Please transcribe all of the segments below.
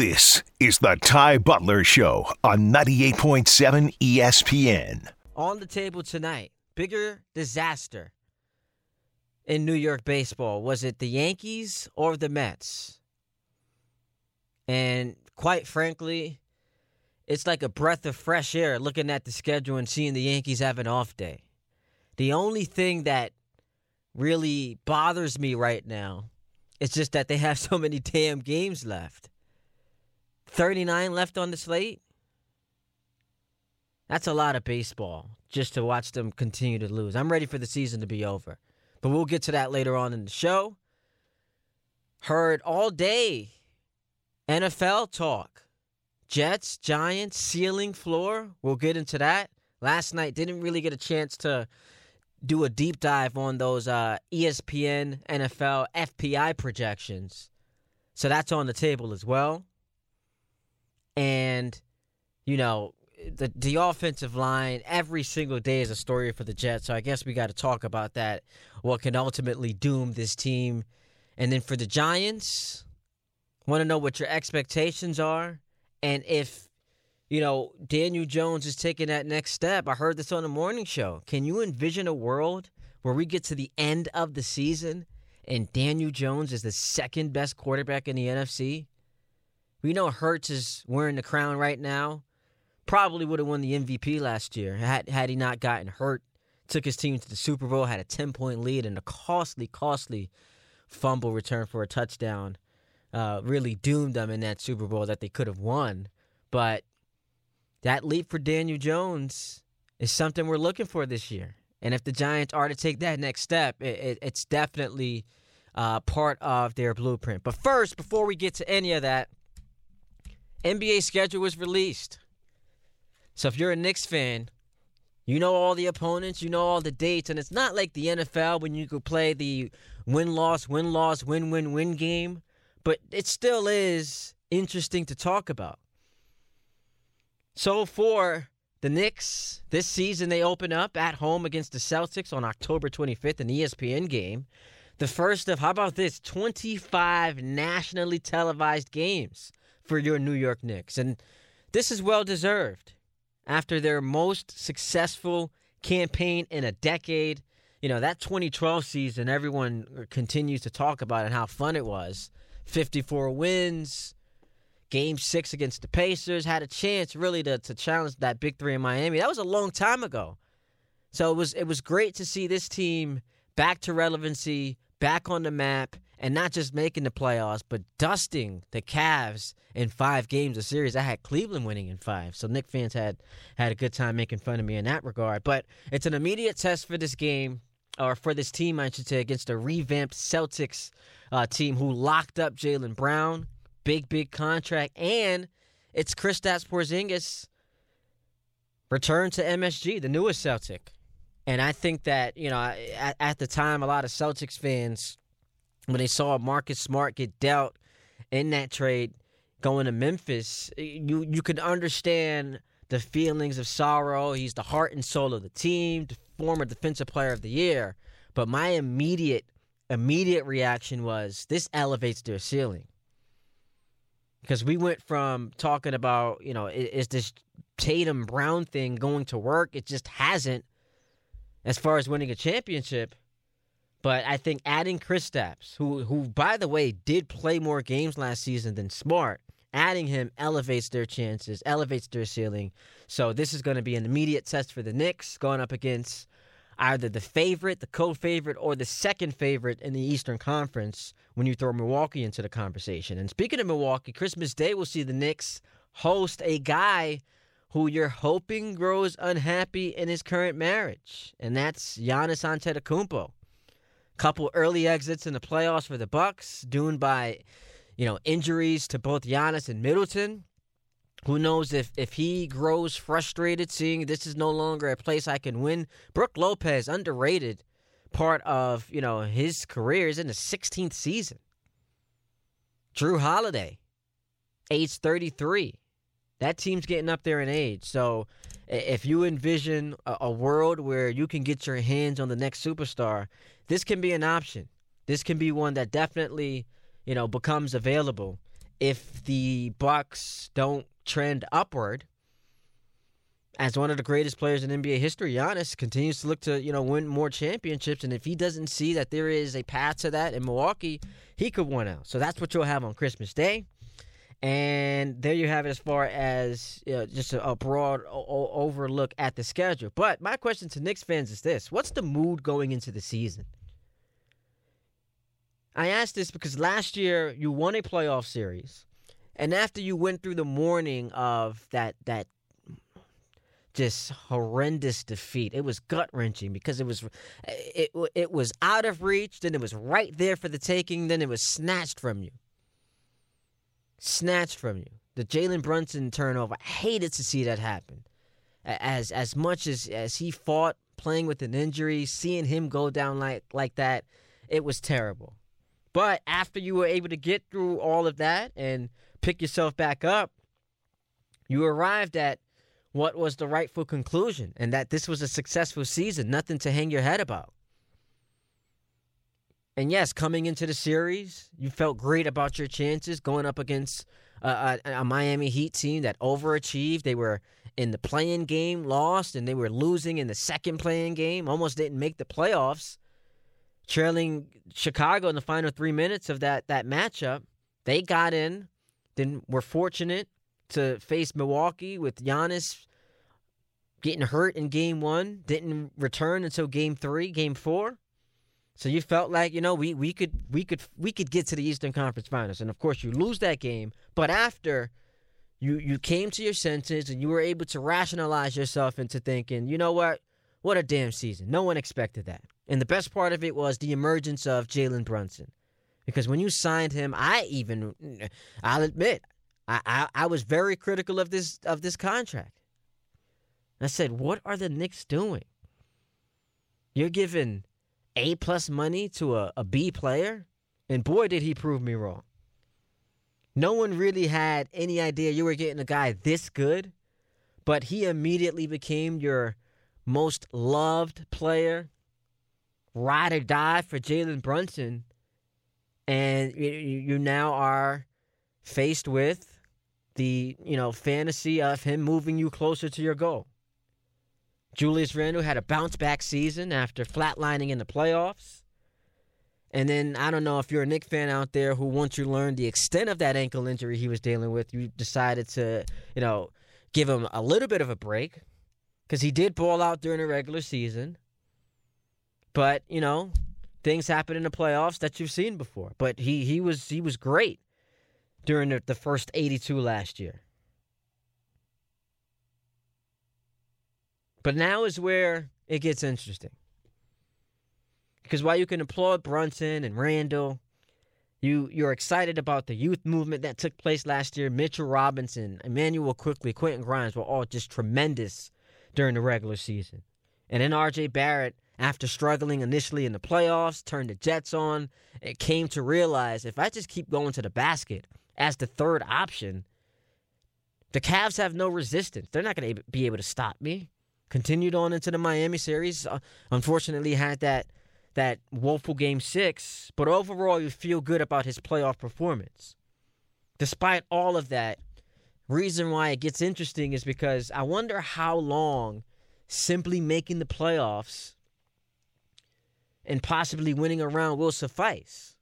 This is the Ty Butler Show on 98.7 ESPN. On the table tonight, bigger disaster in New York baseball. Was it the Yankees or the Mets? And quite frankly, it's like a breath of fresh air looking at the schedule and seeing the Yankees have an off day. The only thing that really bothers me right now is just that they have so many damn games left. 39 left on the slate. That's a lot of baseball just to watch them continue to lose. I'm ready for the season to be over. But we'll get to that later on in the show. Heard all day NFL talk. Jets, Giants, ceiling, floor. We'll get into that. Last night didn't really get a chance to do a deep dive on those uh, ESPN, NFL, FPI projections. So that's on the table as well and you know the the offensive line every single day is a story for the Jets. So I guess we got to talk about that. What can ultimately doom this team, and then for the Giants, want to know what your expectations are, and if you know Daniel Jones is taking that next step. I heard this on the morning show. Can you envision a world where we get to the end of the season and Daniel Jones is the second best quarterback in the NFC? We know Hurts is wearing the crown right now. Probably would have won the MVP last year had had he not gotten hurt. Took his team to the Super Bowl, had a 10 point lead, and a costly, costly fumble return for a touchdown. Uh, really doomed them in that Super Bowl that they could have won. But that leap for Daniel Jones is something we're looking for this year. And if the Giants are to take that next step, it, it, it's definitely uh, part of their blueprint. But first, before we get to any of that, NBA schedule was released. So if you're a Knicks fan, you know all the opponents, you know all the dates, and it's not like the NFL when you could play the win loss, win loss, win win win game, but it still is interesting to talk about. So for the Knicks, this season they open up at home against the Celtics on October 25th, an ESPN game. The first of, how about this, 25 nationally televised games for your New York Knicks. And this is well deserved. After their most successful campaign in a decade, you know, that 2012 season, everyone continues to talk about and how fun it was. 54 wins, game six against the Pacers, had a chance really to, to challenge that big three in Miami. That was a long time ago. So it was it was great to see this team back to relevancy, back on the map, and not just making the playoffs, but dusting the Cavs in five games a series. I had Cleveland winning in five, so Knick fans had had a good time making fun of me in that regard. But it's an immediate test for this game, or for this team, I should say, against a revamped Celtics uh, team who locked up Jaylen Brown, big big contract, and it's Kristaps Porzingis return to MSG, the newest Celtic. And I think that, you know, at, at the time, a lot of Celtics fans when they saw Marcus Smart get dealt in that trade going to Memphis, you you could understand the feelings of sorrow. He's the heart and soul of the team, the former defensive player of the year. But my immediate immediate reaction was this elevates their ceiling. Because we went from talking about, you know, is this Tatum Brown thing going to work? It just hasn't as far as winning a championship. But I think adding Kristaps, who who by the way did play more games last season than Smart, adding him elevates their chances, elevates their ceiling. So this is going to be an immediate test for the Knicks going up against either the favorite, the co-favorite, or the second favorite in the Eastern Conference when you throw Milwaukee into the conversation. And speaking of Milwaukee, Christmas Day will see the Knicks host a guy who you're hoping grows unhappy in his current marriage, and that's Giannis Antetokounmpo couple early exits in the playoffs for the Bucks, doomed by, you know, injuries to both Giannis and Middleton. Who knows if if he grows frustrated seeing this is no longer a place I can win. Brook Lopez, underrated part of, you know, his career is in the 16th season. Jrue Holiday, age 33. That team's getting up there in age. So if you envision a, a world where you can get your hands on the next superstar, this can be an option. This can be one that definitely, you know, becomes available if the Bucks don't trend upward, as one of the greatest players in NBA history, Giannis continues to look to you know win more championships, and if he doesn't see that there is a path to that in Milwaukee, he could win out. So that's what you'll have on Christmas Day, and there you have it as far as you know, just a, a broad o- overlook at the schedule. But my question to Knicks fans is this: What's the mood going into the season? I ask this because last year you won a playoff series, and after you went through the morning of that that just horrendous defeat, it was gut wrenching because it was it it was out of reach, then it was right there for the taking, then it was snatched from you, snatched from you. The Jalen Brunson turnover, I hated to see that happen. As as much as as he fought playing with an injury, seeing him go down like like that, it was terrible. But after you were able to get through all of that and pick yourself back up, you arrived at what was the rightful conclusion and that this was a successful season, nothing to hang your head about. And yes, coming into the series, you felt great about your chances going up against a, a, Miami Heat team that overachieved. They were in the playing game, lost, and they were losing in the second playing game, almost didn't make the playoffs trailing Chicago in the final three minutes of that that matchup. They got in, then were fortunate to face Milwaukee with Giannis getting hurt in game one, didn't return until game three, game four. So you felt like, you know, we, we could we could we could get to the Eastern Conference Finals. And of course you lose that game, but after you you came to your senses and you were able to rationalize yourself into thinking, you know what? What a damn season. No one expected that. And the best part of it was the emergence of Jalen Brunson. Because when you signed him, I even I'll admit, I, I, I was very critical of this of this contract. I said, what are the Knicks doing? You're giving A plus money to a, a B player? And boy did he prove me wrong. No one really had any idea you were getting a guy this good, but he immediately became your most loved player ride or die for Jalen Brunson, and you, you now are faced with the you know fantasy of him moving you closer to your goal. Julius Randle had a bounce back season after flatlining in the playoffs. And then I don't know if you're a Knick fan out there who once you learned the extent of that ankle injury he was dealing with, you decided to, you know, give him a little bit of a break because he did ball out during the regular season. But you know, things happen in the playoffs that you've seen before. But he he was he was great during the, the first 82 last year. But now is where it gets interesting. Because while you can applaud Brunson and Randle, you you're excited about the youth movement that took place last year. Mitchell Robinson, Immanuel Quickley, Quentin Grimes were all just tremendous during the regular season. And then RJ Barrett after struggling initially in the playoffs, turned the Jets on, it came to realize if I just keep going to the basket as the third option, the Cavs have no resistance. They're not going to be able to stop me. Continued on into the Miami series. Uh, unfortunately, had that that woeful game six, but overall, you feel good about his playoff performance. Despite all of that, reason why it gets interesting is because I wonder how long simply making the playoffs and possibly winning a round will suffice.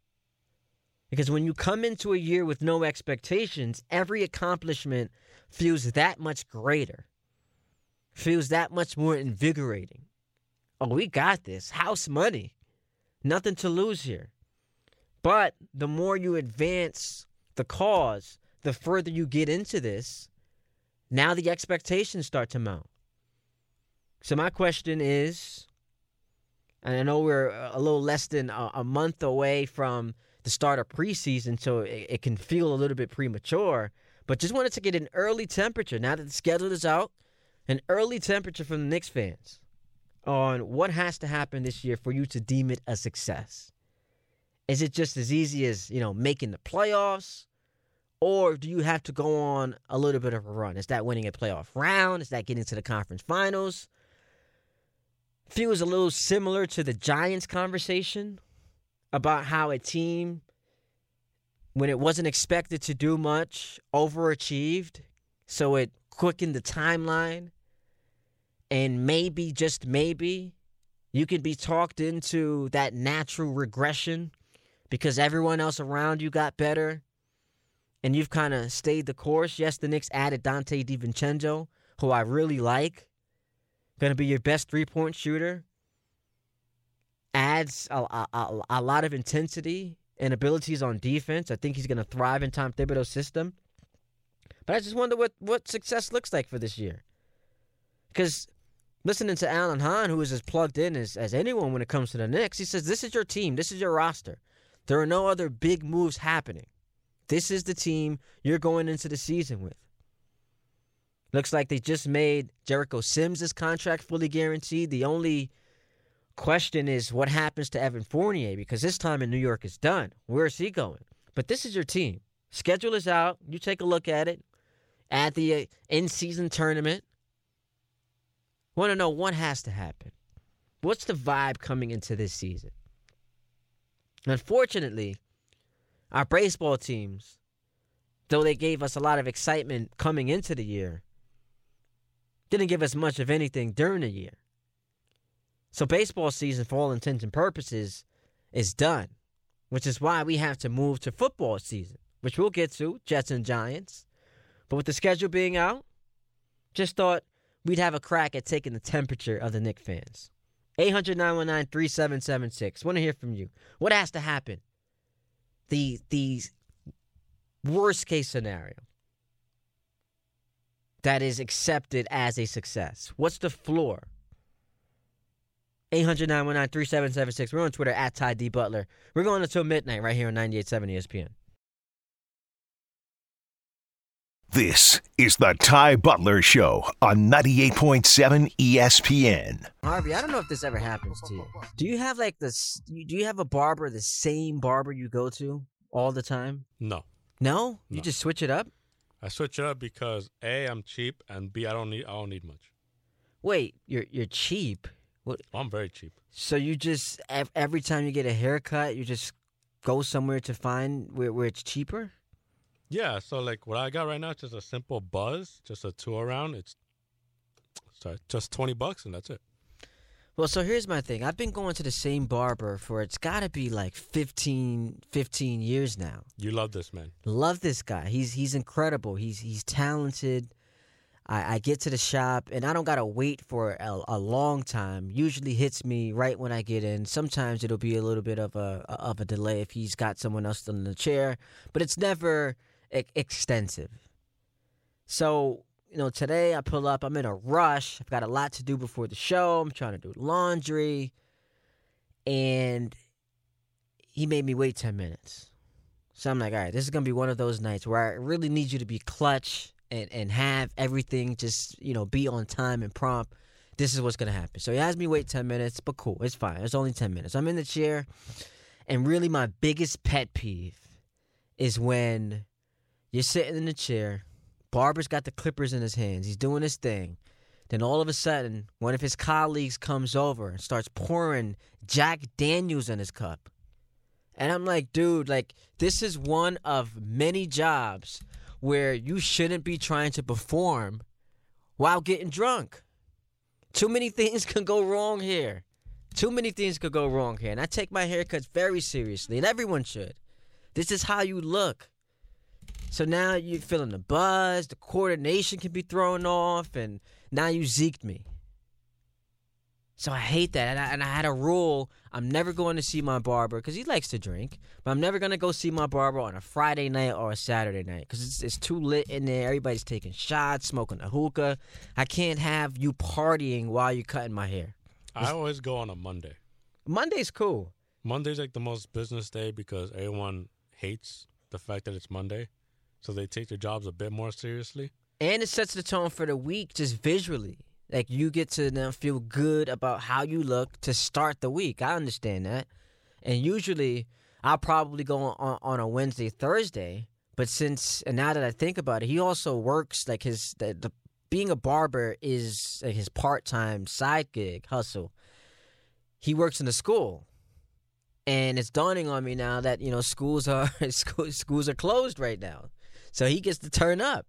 Because when you come into a year with no expectations, every accomplishment feels that much greater, feels that much more invigorating. Oh, we got this. House money. Nothing to lose here. But the more you advance the cause, the further you get into this, now the expectations start to mount. So, my question is and I know we're a little less than a, a month away from the start of preseason, so it, it, can feel a little bit premature. But just wanted to get an early temperature now that the schedule is out, an early temperature from the Knicks fans on what has to happen this year for you to deem it a success. Is it just as easy as you know making the playoffs? Or do you have to go on a little bit of a run? Is that winning a playoff round? Is that getting to the conference finals? feels a little similar to the Giants conversation about how a team when it wasn't expected to do much, overachieved, so it quickened the timeline. And maybe, just maybe, you could be talked into that natural regression because everyone else around you got better and you've kind of stayed the course. Yes, the Knicks added Donte DiVincenzo, who I really like. Going to be your best three point shooter. Adds a, a, a, lot of intensity and abilities on defense. I think he's going to thrive in Tom Thibodeau's system. But I just wonder what, what success looks like for this year. Because listening to Alan Hahn, who is as plugged in as, as anyone when it comes to the Knicks, he says, This is your team, this is your roster. There are no other big moves happening. This is the team you're going into the season with. Looks like they just made Jericho Sims' contract fully guaranteed. The only question is what happens to Evan Fournier because his time in New York is done. Where is he going? But this is your team. Schedule is out. You take a look at it. At the uh, in season tournament. Want to know what has to happen? What's the vibe coming into this season? Unfortunately, our baseball teams, though they gave us a lot of excitement coming into the year, didn't give us much of anything during the year. So baseball season, for all intents and purposes, is done, which is why we have to move to football season, which we'll get to, Jets and Giants. But with the schedule being out, just thought we'd have a crack at taking the temperature of the Knick fans. 800 919 3776. Want to hear from you. What has to happen? The, the worst case scenario that is accepted as a success? What's the floor? 800 919 3776. We're on Twitter at Ty D. Butler. We're going until midnight right here on 98.7 ESPN. This is the Ty Butler Show on 98.7 ESPN. Harvey, I don't know if this ever happens to you. Do you have like this? Do you have a barber, the same barber you go to all the time? No. No? You No. just switch it up? I switch it up because A, I'm cheap, and B, I don't need I don't need much. Wait, you're you're cheap. I'm very cheap. So you just every time you get a haircut, you just go somewhere to find where, where it's cheaper? Yeah, so like what I got right now is just a simple buzz, just a two around. It's sorry, just twenty bucks and that's it. Well, so here's my thing. I've been going to the same barber for it's got to be like 15, 15 years now. You love this man. Love this guy. He's he's incredible. He's he's talented. I, I get to the shop and I don't gotta wait for a, a long time. Usually hits me right when I get in. Sometimes it'll be a little bit of a of a delay if he's got someone else in the chair, but it's never e- extensive. So you know, today I pull up. I'm in a rush. I've got a lot to do before the show. I'm trying to do laundry, and he made me wait ten minutes. So I'm like, all right, this is gonna be one of those nights where I really need you to be clutch and and have everything just you know be on time and prompt. This is what's gonna happen. So he has me wait ten minutes, but cool, it's fine. It's only ten minutes. I'm in the chair, and really my biggest pet peeve is when you're sitting in the chair. Barber's got the clippers in his hands. He's doing his thing. Then all of a sudden, one of his colleagues comes over and starts pouring Jack Daniels in his cup. And I'm like, dude, like this is one of many jobs where you shouldn't be trying to perform while getting drunk. Too many things can go wrong here. Too many things could go wrong here. And I take my haircuts very seriously, and everyone should. This is how you look. So now you're feeling the buzz, the coordination can be thrown off, and now you zeked me. So I hate that. And I, and I had a rule I'm never going to see my barber because he likes to drink, but I'm never going to go see my barber on a Friday night or a Saturday night because it's, it's too lit in there. Everybody's taking shots, smoking a hookah. I can't have you partying while you're cutting my hair. I always go on a Monday. Monday's cool. Monday's like the most business day because everyone hates the fact that it's Monday. So they take their jobs a bit more seriously. And it sets the tone for the week just visually. Like you get to now feel good about how you look to start the week. I understand that. And usually I'll probably go on, on a Wednesday, Thursday. But since and now that I think about it, he also works like his the, the being a barber is like his part time side gig hustle. He works in a school. And it's dawning on me now that you know schools are schools are closed right now, so he gets to turn up.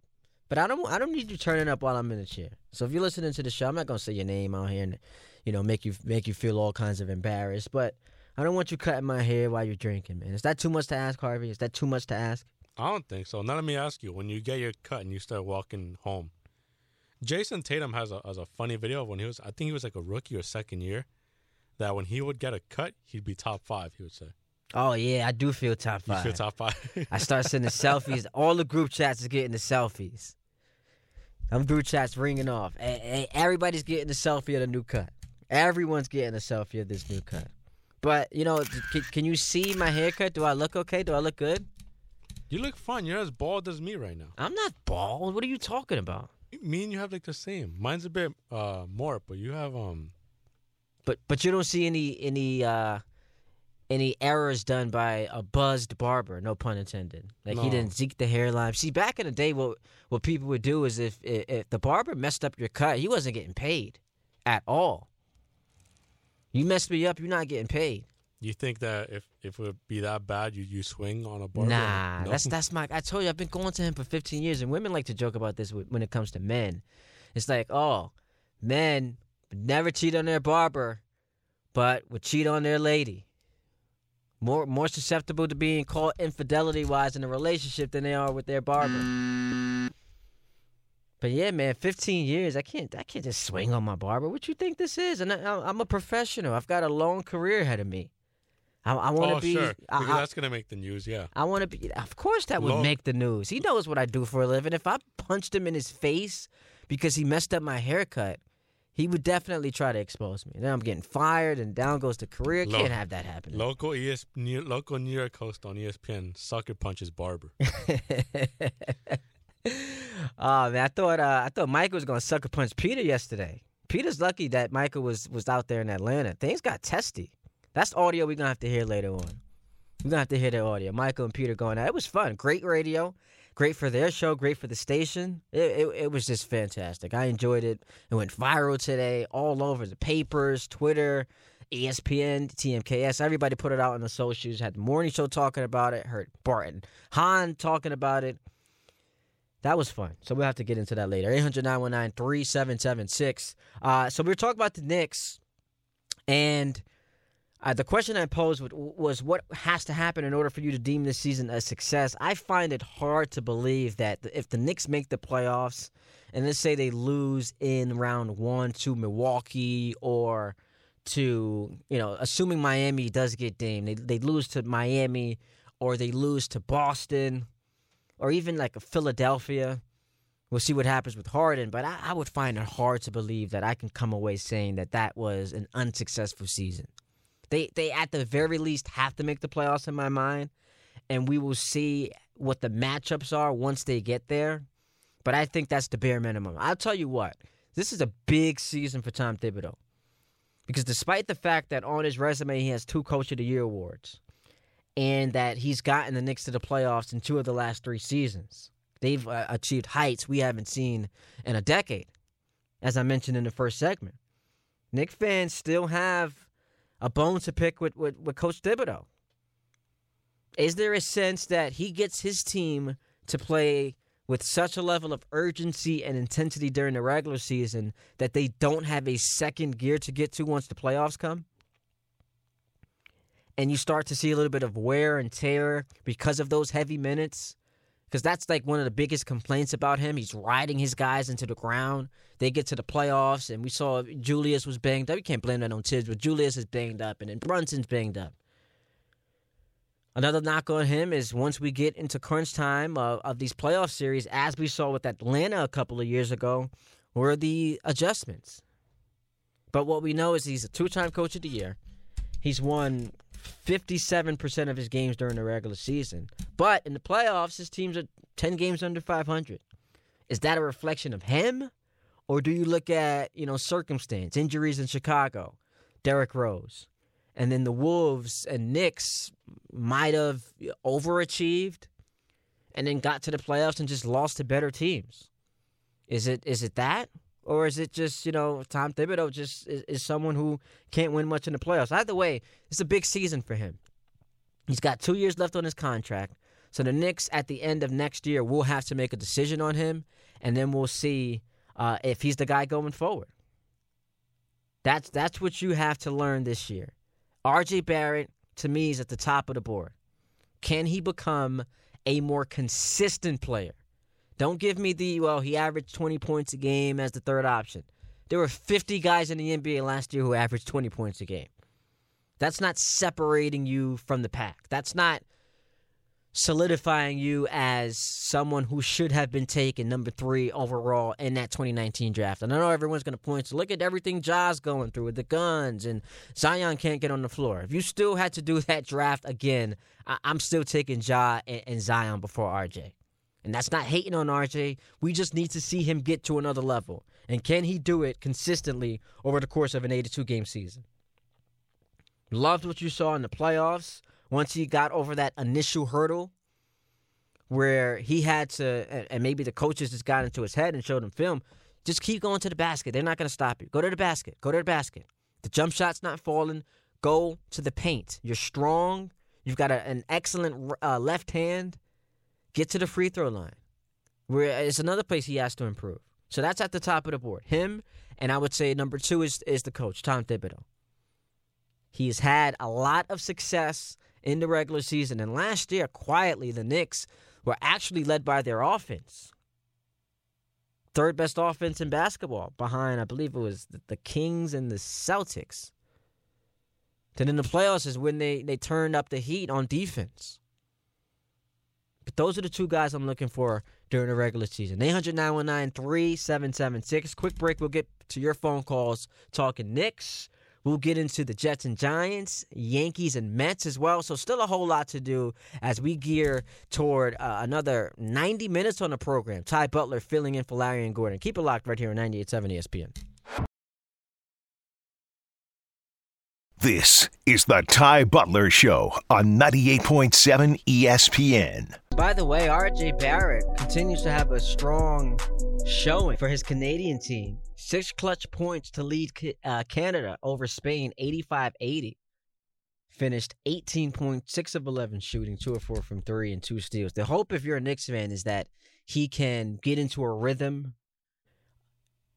But I don't I don't need you turning up while I'm in the chair. So if you're listening to the show, I'm not gonna say your name out here and you know make you make you feel all kinds of embarrassed. But I don't want you cutting my hair while you're drinking, man. Is that too much to ask, Harvey? Is that too much to ask? I don't think so. Now let me ask you: When you get your cut and you start walking home, Jayson Tatum has a has a funny video of when he was. I think he was like a rookie or second year. That when he would get a cut, he'd be top five. He would say. Oh yeah, I do feel top You five. feel top five? I start sending selfies. All the group chats is getting the selfies. I'm group chats ringing off. Everybody's getting the selfie of the new cut. Everyone's getting a selfie of this new cut. But you know, can, can you see my haircut? Do I look okay? Do I look good? you look fine. You're as bald as me right now. I'm not bald. What are you talking about? Me and you have like the same. Mine's a bit uh more, but you have um. But but you don't see any any uh any errors done by a buzzed barber, no pun intended. Like he didn't zeke the hairline. See, back in the day, what what people would do is if if, if the barber messed up your cut, he wasn't getting paid at all. You messed me up, you're not getting paid. You think that if if it would be that bad, you you swing on a barber? Nah, No? that's that's my. I told you I've been going to him for 15 years, and women like to joke about this when it comes to men. It's like, oh, men never cheat on their barber, but would cheat on their lady. More more susceptible to being caught infidelity wise in a relationship than they are with their barber. But yeah, man, 15 years. I can't I can't just swing on my barber. What you think this is? And I, I'm a professional. I've got a long career ahead of me. I, I want to oh be. sure, I- because I- that's gonna make the news. Yeah. I want to be. Of course, that would Lo- make the news. He knows what I do for a living. If I punched him in his face because he messed up my haircut, he would definitely try to expose me. Then I'm getting fired, and down goes the career. Lo- Can't have that happen. Local ES, New, local New York host on ESPN sucker punches barber. oh man, I thought uh, I thought Michael was gonna sucker punch Peter yesterday. Peter's lucky that Michael was was out there in Atlanta. Things got testy. That's audio we're gonna have to hear later on. We're gonna have to hear that audio. Michael and Peter going out. It was fun. Great radio. Great for their show. Great for the station. It, it, it was just fantastic. I enjoyed it. It went viral today, all over the papers, Twitter, ESPN, TMKS. Everybody put it out on the socials. Had the morning show talking about it. Heard Bart and Hahn talking about it. That was fun. So we'll have to get into that later. 800 919 3776. Uh, So we were talking about the Knicks, and uh, the question I posed was, what has to happen in order for you to deem this season a success? I find it hard to believe that if the Knicks make the playoffs, and let's say they lose in round one to Milwaukee or to, you know, assuming Miami does get deemed, they, they lose to Miami or they lose to Boston or even like a Philadelphia. We'll see what happens with Harden, but I, I would find it hard to believe that I can come away saying that that was an unsuccessful season. They they at the very least have to make the playoffs in my mind, and we will see what the matchups are once they get there. But I think that's the bare minimum. I'll tell you what, this is a big season for Tom Thibodeau. Because despite the fact that on his resume he has two Coach of the Year awards, and that he's gotten the Knicks to the playoffs in two of the last three seasons, they've uh, achieved heights we haven't seen in a decade. As I mentioned in the first segment, Knick fans still have a bone to pick with, with, with Coach Thibodeau. Is there a sense that he gets his team to play with such a level of urgency and intensity during the regular season that they don't have a second gear to get to once the playoffs come? And you start to see a little bit of wear and tear because of those heavy minutes? Because that's like one of the biggest complaints about him. He's riding his guys into the ground. They get to the playoffs, and we saw Julius was banged up. You can't blame that on Thibs, but Julius is banged up, and then Brunson's banged up. Another knock on him is once we get into crunch time of, of these playoff series, as we saw with Atlanta a couple of years ago, were the adjustments. But what we know is he's a two-time coach of the year. He's won 57% of his games during the regular season. But in the playoffs, his teams are 10 games under 500. Is that a reflection of him? Or do you look at, you know, circumstance, injuries in Chicago, Derrick Rose, and then the Wolves and Knicks might have overachieved and then got to the playoffs and just lost to better teams? Is it is it that? Or is it just, you know, Tom Thibodeau just is, is someone who can't win much in the playoffs? Either way, it's a big season for him. He's got two years left on his contract. So the Knicks at the end of next year will have to make a decision on him, and then we'll see uh, if he's the guy going forward. That's that's what you have to learn this year. RJ Barrett to me is at the top of the board. Can he become a more consistent player? Don't give me the well, he averaged 20 points a game as the third option. There were 50 guys in the NBA last year who averaged 20 points a game. That's not separating you from the pack. That's not solidifying you as someone who should have been taken number three overall in that 2019 draft. And I know everyone's going to point to look at everything Ja's going through with the guns and Zion can't get on the floor. If you still had to do that draft again, I- am still taking Ja and-, and Zion before RJ. And that's not hating on RJ. We just need to see him get to another level. And can he do it consistently over the course of an 82 game season? Loved what you saw in the playoffs once he got over that initial hurdle where he had to, and maybe the coaches just got into his head and showed him film, just keep going to the basket. They're not going to stop you. Go to the basket. Go to the basket. The jump shot's not falling. Go to the paint. You're strong. You've got a, an excellent uh, left hand. Get to the free throw line. Where it's another place he has to improve. So that's at the top of the board. Him, and I would say number two is is the coach, Tom Thibodeau. He has had a lot of success in the regular season. And last year, quietly, the Knicks were actually led by their offense. Third best offense in basketball, behind, I believe it was the Kings and the Celtics. Then in the playoffs is when they, they turned up the heat on defense. But those are the two guys I'm looking for during the regular season. 800 919 3776. Quick break. We'll get to your phone calls talking Knicks We'll get into the Jets and Giants, Yankees and Mets as well. So, still a whole lot to do as we gear toward uh, another 90 minutes on the program. Ty Butler filling in for Larry and Gordon. Keep it locked right here on 98.7 ESPN. This is the Ty Butler Show on 98.7 ESPN. By the way, RJ Barrett continues to have a strong showing for his Canadian team. Six clutch points to lead uh, Canada over Spain 85 80. Finished 18.6 of 11 shooting, 2 of 4 from 3, and 2 steals. The hope, if you're a Knicks fan, is that he can get into a rhythm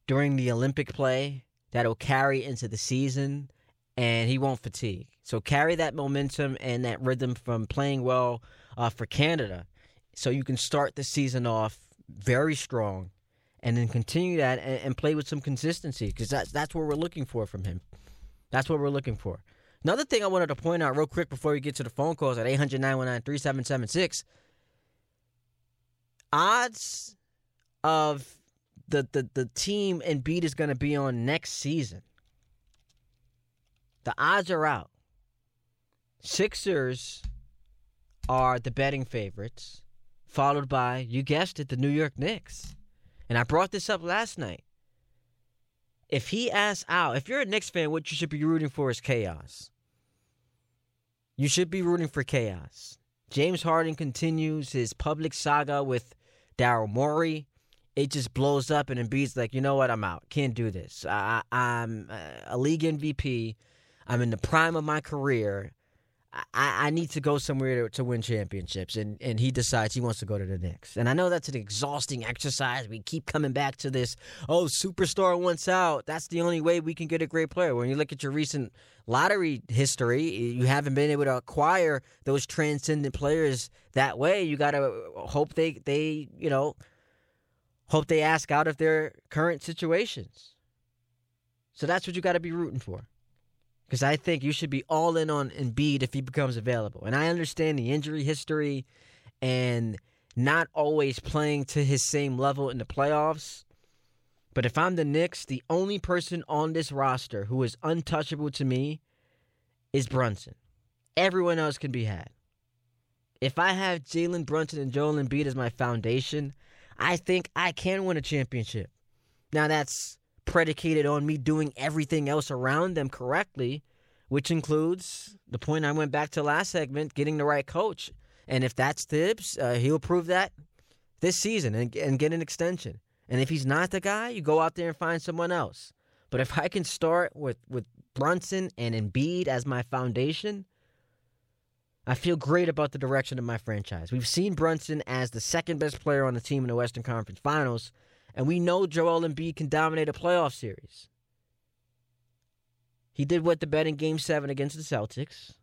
during the Olympic play that'll carry into the season and he won't fatigue. So carry that momentum and that rhythm from playing well uh, for Canada so you can start the season off very strong and then continue that and, and play with some consistency because that, that's what we're looking for from him. That's what we're looking for. Another thing I wanted to point out real quick before we get to the phone calls at 800 919 3776 odds of the, the, the team Embiid is going to be on next season. The odds are out. Sixers are the betting favorites, followed by, you guessed it, the New York Knicks. And I brought this up last night. If he asks out, if you're a Knicks fan, what you should be rooting for is chaos. You should be rooting for chaos. James Harden continues his public saga with Daryl Morey. It just blows up, and Embiid's like, you know what? I'm out. Can't do this. I, I'm a league MVP. I'm in the prime of my career. I, I need to go somewhere to, to win championships. And, and he decides he wants to go to the Knicks. And I know that's an exhausting exercise. We keep coming back to this. Oh, superstar wants out. That's the only way we can get a great player. When you look at your recent lottery history, you haven't been able to acquire those transcendent players that way. You got to hope they, they, you know, hope they ask out of their current situations. So that's what you got to be rooting for because I think you should be all in on Embiid if he becomes available. And I understand the injury history and not always playing to his same level in the playoffs. But if I'm the Knicks, the only person on this roster who is untouchable to me is Brunson. Everyone else can be had. If I have Jalen Brunson and Joel Embiid as my foundation, I think I can win a championship. Now that's predicated on me doing everything else around them correctly, which includes the point I went back to last segment getting the right coach. And if that's Thibs, uh, he'll prove that this season and, and get an extension. And if he's not the guy, you go out there and find someone else. But if I can start with, with Brunson and Embiid as my foundation, I feel great about the direction of my franchise. We've seen Brunson as the second best player on the team in the Western Conference Finals, and we know Joel Embiid can dominate a playoff series. He did what the bet in Game Seven against the Celtics,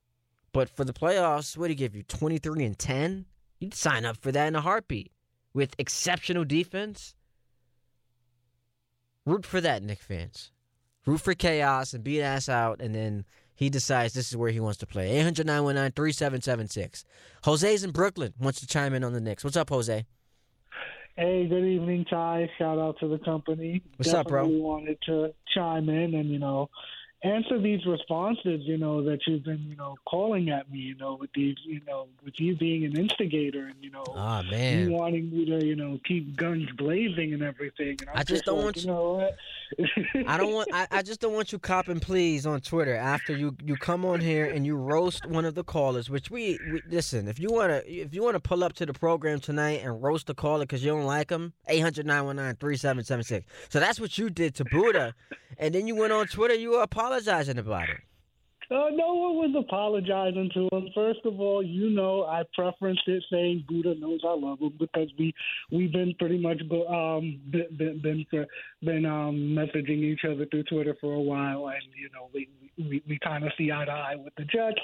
but for the playoffs, what did he give you? Twenty three and ten. You'd sign up for that in a heartbeat with exceptional defense. Root for that, Knick fans. Root for chaos and beat ass out, and then he decides this is where he wants to play. 800 919 3776. Jose's in Brooklyn, wants to chime in on the Knicks. What's up, Jose? Hey, good evening, Ty. Shout out to the company. What's up, bro? Definitely wanted to chime in and, you know, answer these responses, you know, that you've been, you know, calling at me, you know, with these, you know, with you being an instigator and, you know, Ah, man, you wanting me to, you know, keep guns blazing and everything. And I'm I just don't like, want you- know what? I don't want. I, I just don't want you copping please on Twitter after you, you come on here and you roast one of the callers. Which we, we listen. If you wanna if you wanna pull up to the program tonight and roast a caller because you don't like him, 800-919-3776. So that's what you did to Buddha, and then you went on Twitter. You were apologizing about it. Uh, no one was apologizing to him. First of all, you know I preferenced it saying Buddha knows I love him because we we've been pretty much um been been been, been um messaging each other through Twitter for a while, and you know we we, we kind of see eye to eye with the Jets.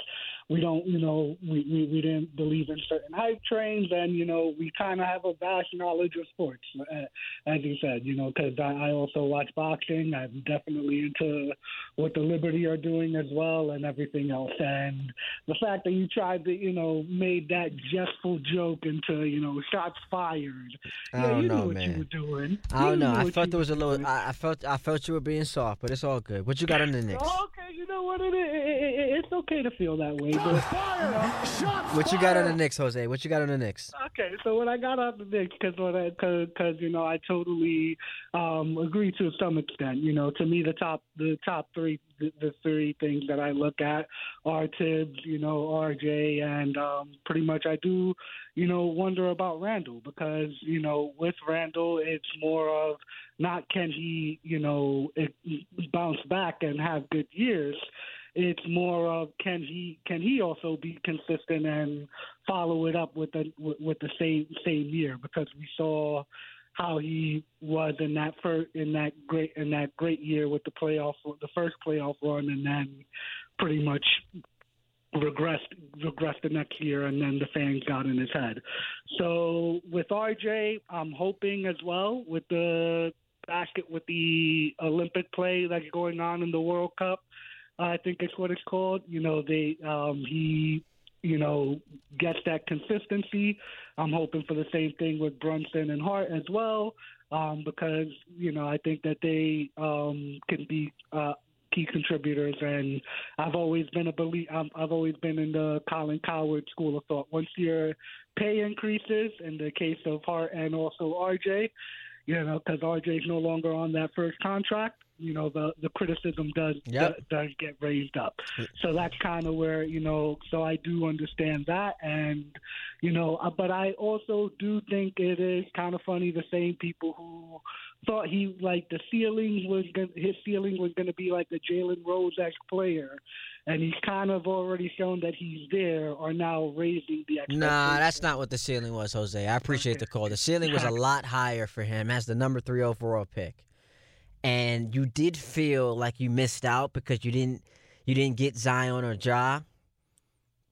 We don't, you know, we, we, we didn't believe in certain hype trains, and you know we kind of have a vast knowledge of sports, uh, as you said, you know, because I, I also watch boxing. I'm definitely into what the Liberty are doing as well and everything else. And the fact that you tried to, you know, made that jestful joke into, you know, shots fired. I yeah, don't you know, what man. you were doing. I don't You know. knew I you there was a little. Doing. I, I felt. I felt you were being soft, but it's all good. What you got on the Knicks? Okay, you know what it is. It- it- It's okay to feel that way. But, What you got on the Knicks, Jose? What you got on the Knicks? Okay, so when I got on the Knicks, because because you know I totally um, agree to some extent. You know, to me the top the top three the, three things that I look at are Thibs, you know, RJ, and um, pretty much I do you know wonder about Randle because you know with Randle it's more of not can he you know bounce back and have good years. It's more of can he can he also be consistent and follow it up with the with the same same year because we saw how he was in that first in that great in that great year with the playoff the first playoff run and then pretty much regressed regressed the next year and then the fans got in his head. So with RJ, I'm hoping as well with the basket with the Olympic play that's going on in the World Cup. I think it's what it's called. You know, they um he you know, gets that consistency. I'm hoping for the same thing with Brunson and Hart as well, um, because you know I think that they um, can be uh, key contributors. And I've always been a belief. I've, I've always been in the Colin Cowherd school of thought. Once your pay increases, in the case of Hart and also RJ, you know, because RJ is no longer on that first contract. You know, the the criticism does Yep. does, does get raised up. So that's kind of where you know. So I do understand that, and you know, uh, but I also do think it is kind of funny the same people who thought he like the ceiling was gonna, his ceiling was going to be like the Jalen Rose esque player, and he's kind of already shown that he's there. Are now raising the expectations. Nah, that's not what the ceiling was, Jose. I appreciate the call. The ceiling was a lot higher for him as the number three overall pick, and you did feel like you missed out because you didn't you didn't get Zion or Ja.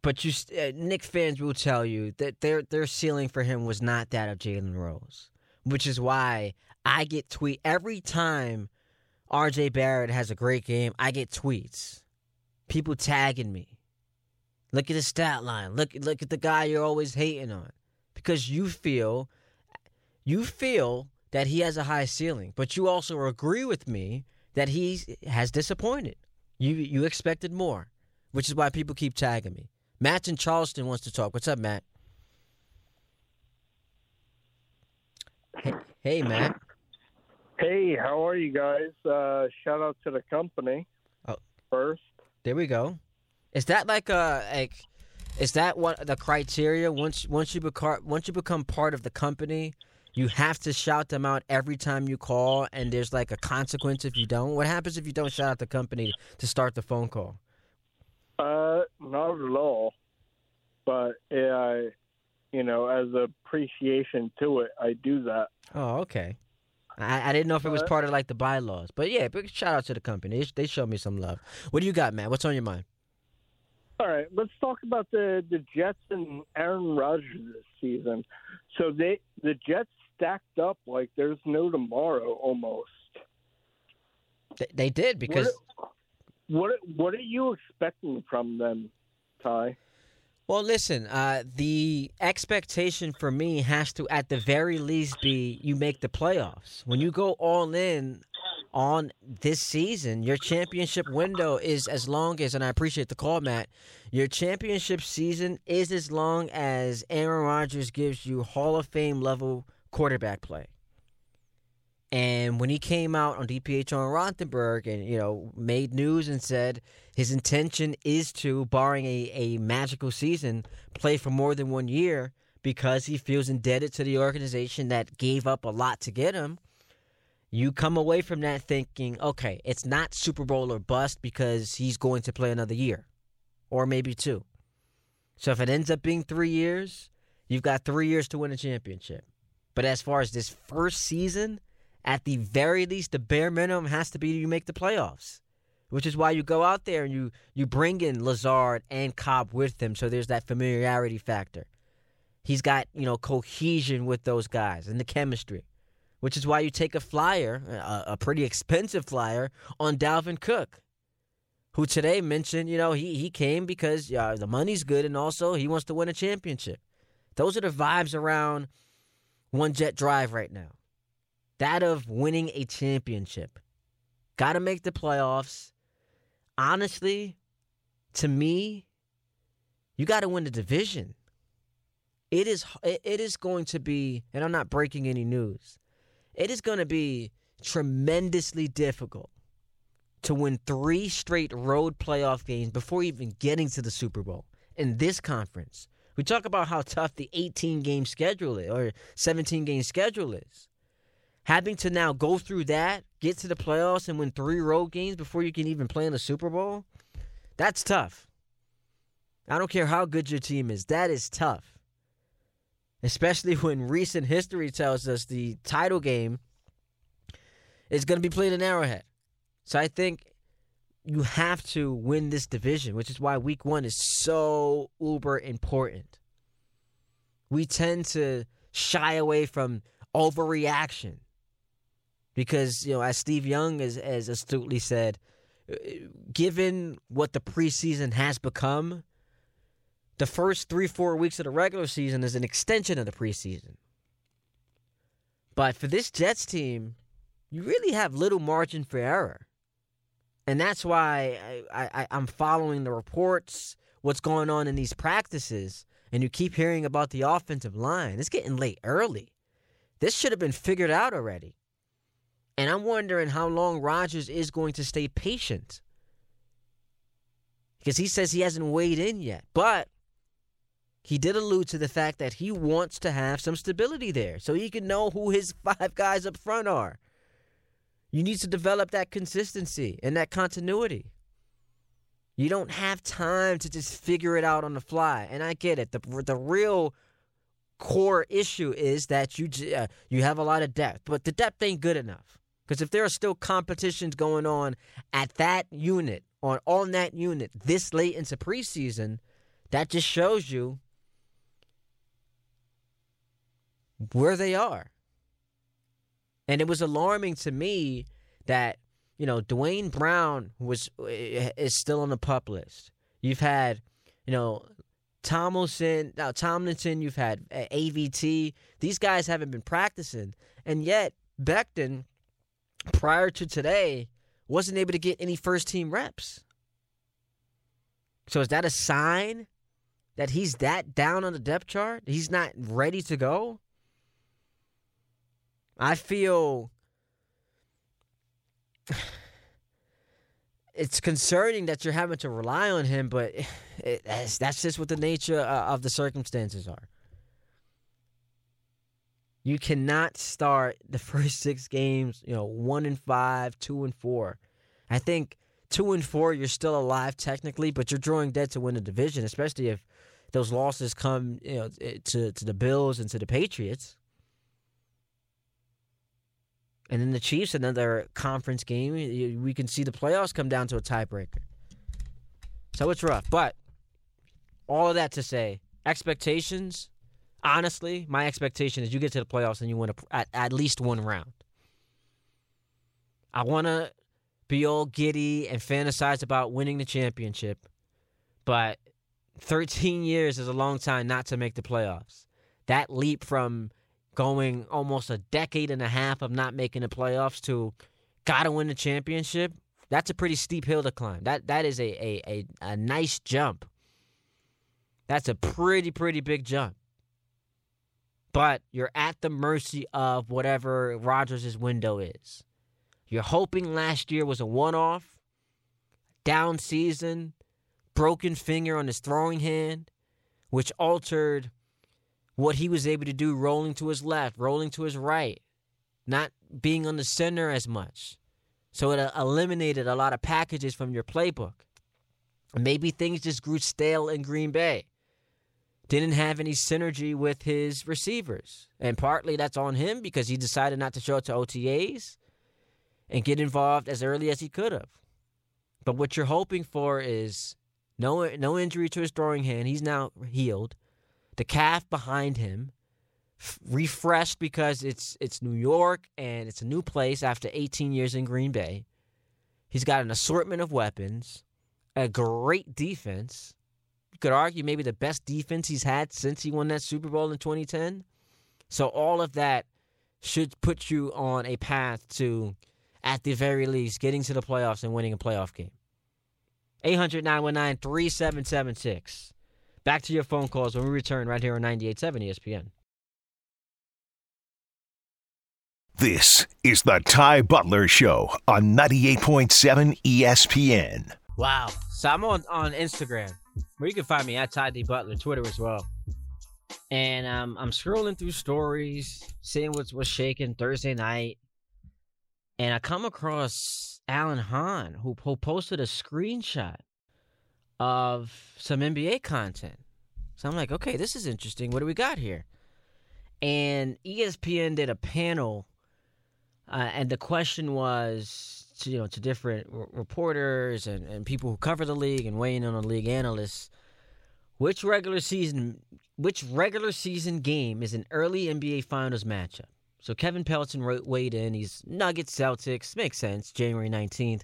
But you, uh, Knick fans will tell you that their their ceiling for him was not that of Jalen Rose, which is why I get tweet every time R.J. Barrett has a great game. I get tweets, people tagging me. Look at the stat line. Look look at the guy you're always hating on. Because you feel you feel that he has a high ceiling, but you also agree with me that he has disappointed. You you expected more, which is why people keep tagging me. Matt in Charleston wants to talk. What's up, Matt? Hey, hey Matt. Hey, how are you guys? Uh, shout out to the company. Oh. First, There we go. Is that like a like? Is that what the criteria? Once once you become once you become part of the company, you have to shout them out every time you call, and there's like a consequence if you don't. What happens if you don't shout out the company to start the phone call? uh, not at all. but uh, you know, as appreciation to it, I do that. Oh, okay. I, I didn't know if it was part of like the bylaws, but yeah, big shout out to the company. They, they showed me some love. What do you got, man? What's on your mind? All right, let's talk about the the Jets and Aaron Rodgers this season. So they the Jets stacked up like there's no tomorrow almost. They, did because what, what what are you expecting from them, Ty? Well, listen, uh, the expectation for me has to, at the very least, be you make the playoffs. When you go all in on this season, your championship window is as long as, and I appreciate the call, Matt, your championship season is as long as Aaron Rodgers gives you Hall of Fame level quarterback play. And when he came out on DPH on Rothenberg and, you know, made news and said his intention is to, barring a, a magical season, play for more than one year because he feels indebted to the organization that gave up a lot to get him, you come away from that thinking, okay, it's not Super Bowl or bust because he's going to play another year or maybe two. So if it ends up being three years, you've got three years to win a championship. But as far as this first season, at the very least, the bare minimum has to be you make the playoffs, which is why you go out there and you you bring in Lazard and Cobb with him, so there's that familiarity factor. He's got you know cohesion with those guys and the chemistry, which is why you take a flyer, a, a pretty expensive flyer, on Dalvin Cook, who today mentioned you know he he came because uh, the money's good and also he wants to win a championship. Those are the vibes around one jet drive right now that of winning a championship. Got to make the playoffs. Honestly, to me, you got to win the division. It is it is going to be, and I'm not breaking any news. It is going to be tremendously difficult to win three straight road playoff games before even getting to the Super Bowl in this conference. We talk about how tough the 18 game schedule is, or 17 game schedule is having to now go through that, get to the playoffs, and win three road games before you can even play in the Super Bowl, that's tough. I don't care how good your team is, that is tough. Especially when recent history tells us the title game is going to be played in Arrowhead. So I think you have to win this division, which is why week one is so uber important. We tend to shy away from overreaction because you know as steve young has, has astutely said uh, given what the preseason has become the first three four weeks of the regular season is an extension of the preseason but for this jets team you really have little margin for error and that's why I, I, i'm following the reports what's going on in these practices and you keep hearing about the offensive line it's getting late early this should have been figured out already and I'm wondering how long Rodgers is going to stay patient. Because he says he hasn't weighed in yet. But he did allude to the fact that he wants to have some stability there so he can know who his five guys up front are. You need to develop that consistency and that continuity. You don't have time to just figure it out on the fly. And I get it. The, the real core issue is that you uh, you have a lot of depth, but the depth ain't good enough. Because if there are still competitions going on at that unit, on on that unit this late into preseason, that just shows you where they are. And it was alarming to me that you know Duane Brown was is still on the pup list. You've had you know Tomlinson, now Tomlinson, you've had uh, AVT. These guys haven't been practicing, and yet Becton, prior to today, wasn't able to get any first team reps. So is that a sign that he's that down on the depth chart? He's not ready to go. I feel it's concerning that you're having to rely on him, but it, that's, that's just what the nature uh, of the circumstances are. You cannot start the first six games, you know, one and five, two and four. I think two and four, you're still alive technically, but you're drawing dead to win the division, especially if those losses come you know to to the Bills and to the Patriots. And then the Chiefs, another conference game, we can see the playoffs come down to a tiebreaker. So it's rough. But all of that to say, expectations, honestly, my expectation is you get to the playoffs and you win a, at, at least one round. I want to be all giddy and fantasize about winning the championship, but 13 years is a long time not to make the playoffs. That leap from going almost a decade and a half of not making the playoffs to gotta win the championship, that's a pretty steep hill to climb. That that is a a, a, a nice jump. That's a pretty, pretty big jump. But you're at the mercy of whatever Rodgers' window is. You're hoping last year was a one off, down season, broken finger on his throwing hand, which altered what he was able to do rolling to his left, rolling to his right, not being on the center as much. So it uh, eliminated a lot of packages from your playbook. Maybe things just grew stale in Green Bay. Didn't have any synergy with his receivers. And partly that's on him because he decided not to show up to OTAs and get involved as early as he could have. But what you're hoping for is no no injury to his throwing hand. He's now healed. The calf behind him f- refreshed because it's it's New York and it's a new place after 18 years in Green Bay. He's got an assortment of weapons, a great defense. You could argue maybe the best defense he's had since he won that Super Bowl in 2010. So all of that should put you on a path to at the very least, getting to the playoffs and winning a playoff game. 800 919 3776. Back to your phone calls when we return right here on 98.7 ESPN. This is the Ty Butler Show on 98.7 ESPN. Wow. So I'm on, on Instagram, where you can find me at Ty D Butler, Twitter as well. And um, I'm scrolling through stories, seeing what's what's shaking Thursday night and I come across Alan Hahn, who, who posted a screenshot of some NBA content. So I'm like, okay, this is interesting. What do we got here? And ESPN did a panel, uh, and the question was, to, you know, to different r- reporters and, and people who cover the league and weighing in on league analysts, which regular season, which regular season game is an early NBA Finals matchup? So Kevin Pelton weighed in. He's Nuggets, Celtics. Makes sense. January 19th.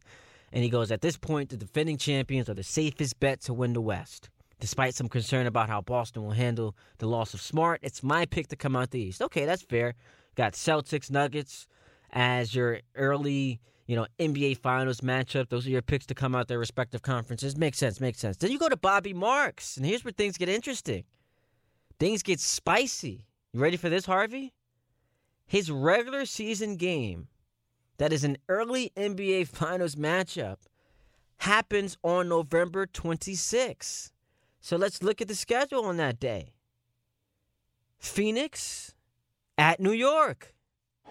And he goes, At this point, the defending champions are the safest bet to win the West. Despite some concern about how Boston will handle the loss of Smart, it's my pick to come out the East. Okay, that's fair. Got Celtics, Nuggets as your early, you know, NBA Finals matchup. Those are your picks to come out their respective conferences. Makes sense, makes sense. Then you go to Bobby Marks, and here's where things get interesting. Things get spicy. You ready for this, Harvey? his regular season game, that is an early NBA Finals matchup, happens on November 26th. So let's look at the schedule on that day Phoenix at New York.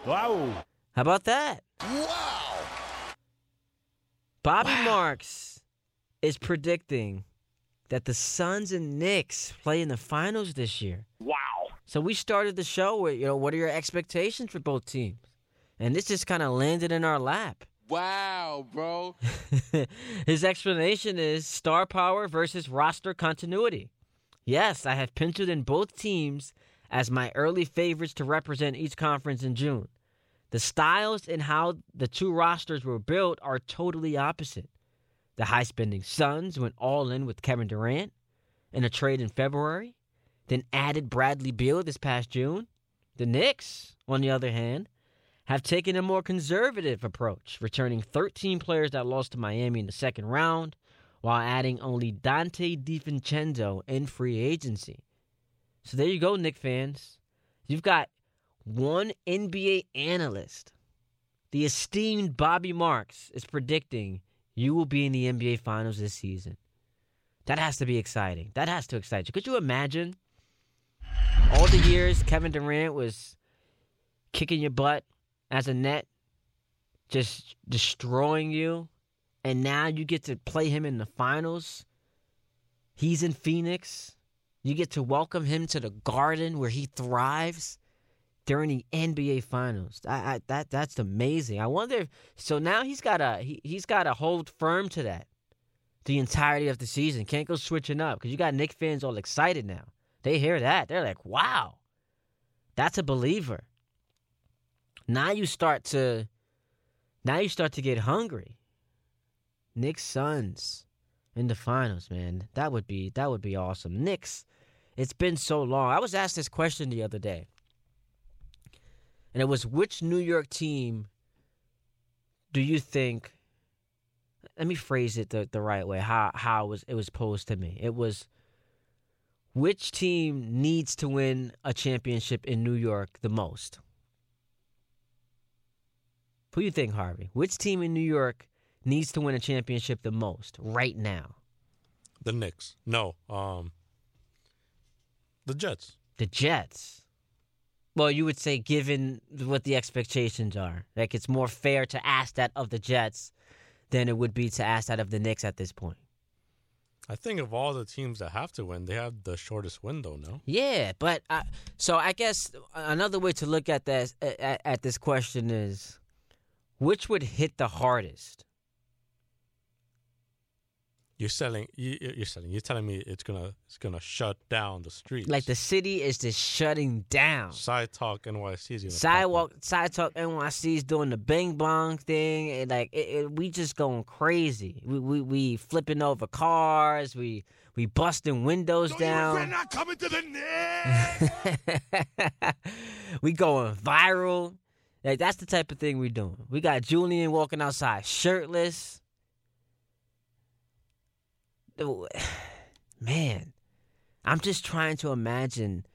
Wow. How about that? Wow. Bobby wow. Marks is predicting that the Suns and Knicks play in the finals this year. Wow. So we started the show with, you know, what are your expectations for both teams? And this just kind of landed in our lap. Wow, bro. His explanation is star power versus roster continuity. Yes, I have penciled in both teams as my early favorites to represent each conference in June. The styles and how the two rosters were built are totally opposite. The high spending Suns went all in with Kevin Durant in a trade in February then added Bradley Beal this past June. The Knicks, on the other hand, have taken a more conservative approach, returning 13 players that lost to Miami in the second round, while adding only Donte DiVincenzo in free agency. So there you go, Knick fans. You've got one NBA analyst, the esteemed Bobby Marks, is predicting you will be in the NBA Finals this season. That has to be exciting. That has to excite you. Could you imagine all the years Kevin Durant was kicking your butt as a net, just destroying you, and now you get to play him in the finals. He's in Phoenix. You get to welcome him to the garden where he thrives during the NBA Finals. I, I, that that's amazing. I wonder. If, so now he's got a he, he's got to hold firm to that the entirety of the season. Can't go switching up because you got Knick fans all excited now. They hear that they're like, "Wow, that's a believer." Now you start to now you start to get hungry. Knicks Suns in the finals, man. That would be that would be awesome. Knicks, it's been so long. I was asked this question the other day. And it was which New York team do you think let me phrase it the, the right way, how how it was it was posed to me. It was which team needs to win a championship in New York the most? Who do you think, Harvey? Which team in New York needs to win a championship the most right now? The Knicks. No. Um. The Jets. The Jets. Well, you would say, given what the expectations are, like it's more fair to ask that of the Jets than it would be to ask that of the Knicks at this point. I think of all the teams that have to win, they have the shortest window. No. Yeah, but I, so I guess another way to look at this at, at this question is, which would hit the hardest? You're selling. You, you're selling. You're telling me it's gonna it's gonna shut down the streets. Like the city is just shutting down. Side Talk NYC is gonna sidewalk. Side Talk NYC is doing the bing bong thing, and like it, it, we just going crazy. We, we we flipping over cars. We we busting windows Don't down. We're not coming to the net. we going viral. Like that's the type of thing we're doing. We got Julian walking outside shirtless. Man, I'm just trying to imagine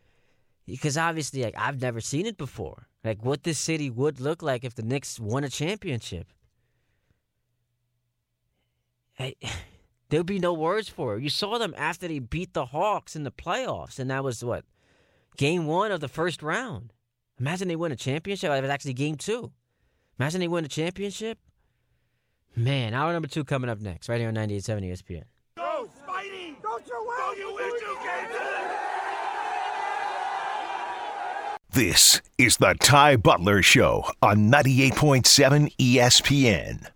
because obviously like I've never seen it before. Like what this city would look like if the Knicks won a championship. Hey, there'd be no words for it. You saw them after they beat the Hawks in the playoffs, and that was what game one of the first round. Imagine they win a championship. It was actually game two. Imagine they win a championship. Man, hour number two coming up next, right here on 98.7 ESPN. Go, Spidey! Don't you win! Don't you win two games? This is the Ty Butler Show on 98.7 ESPN.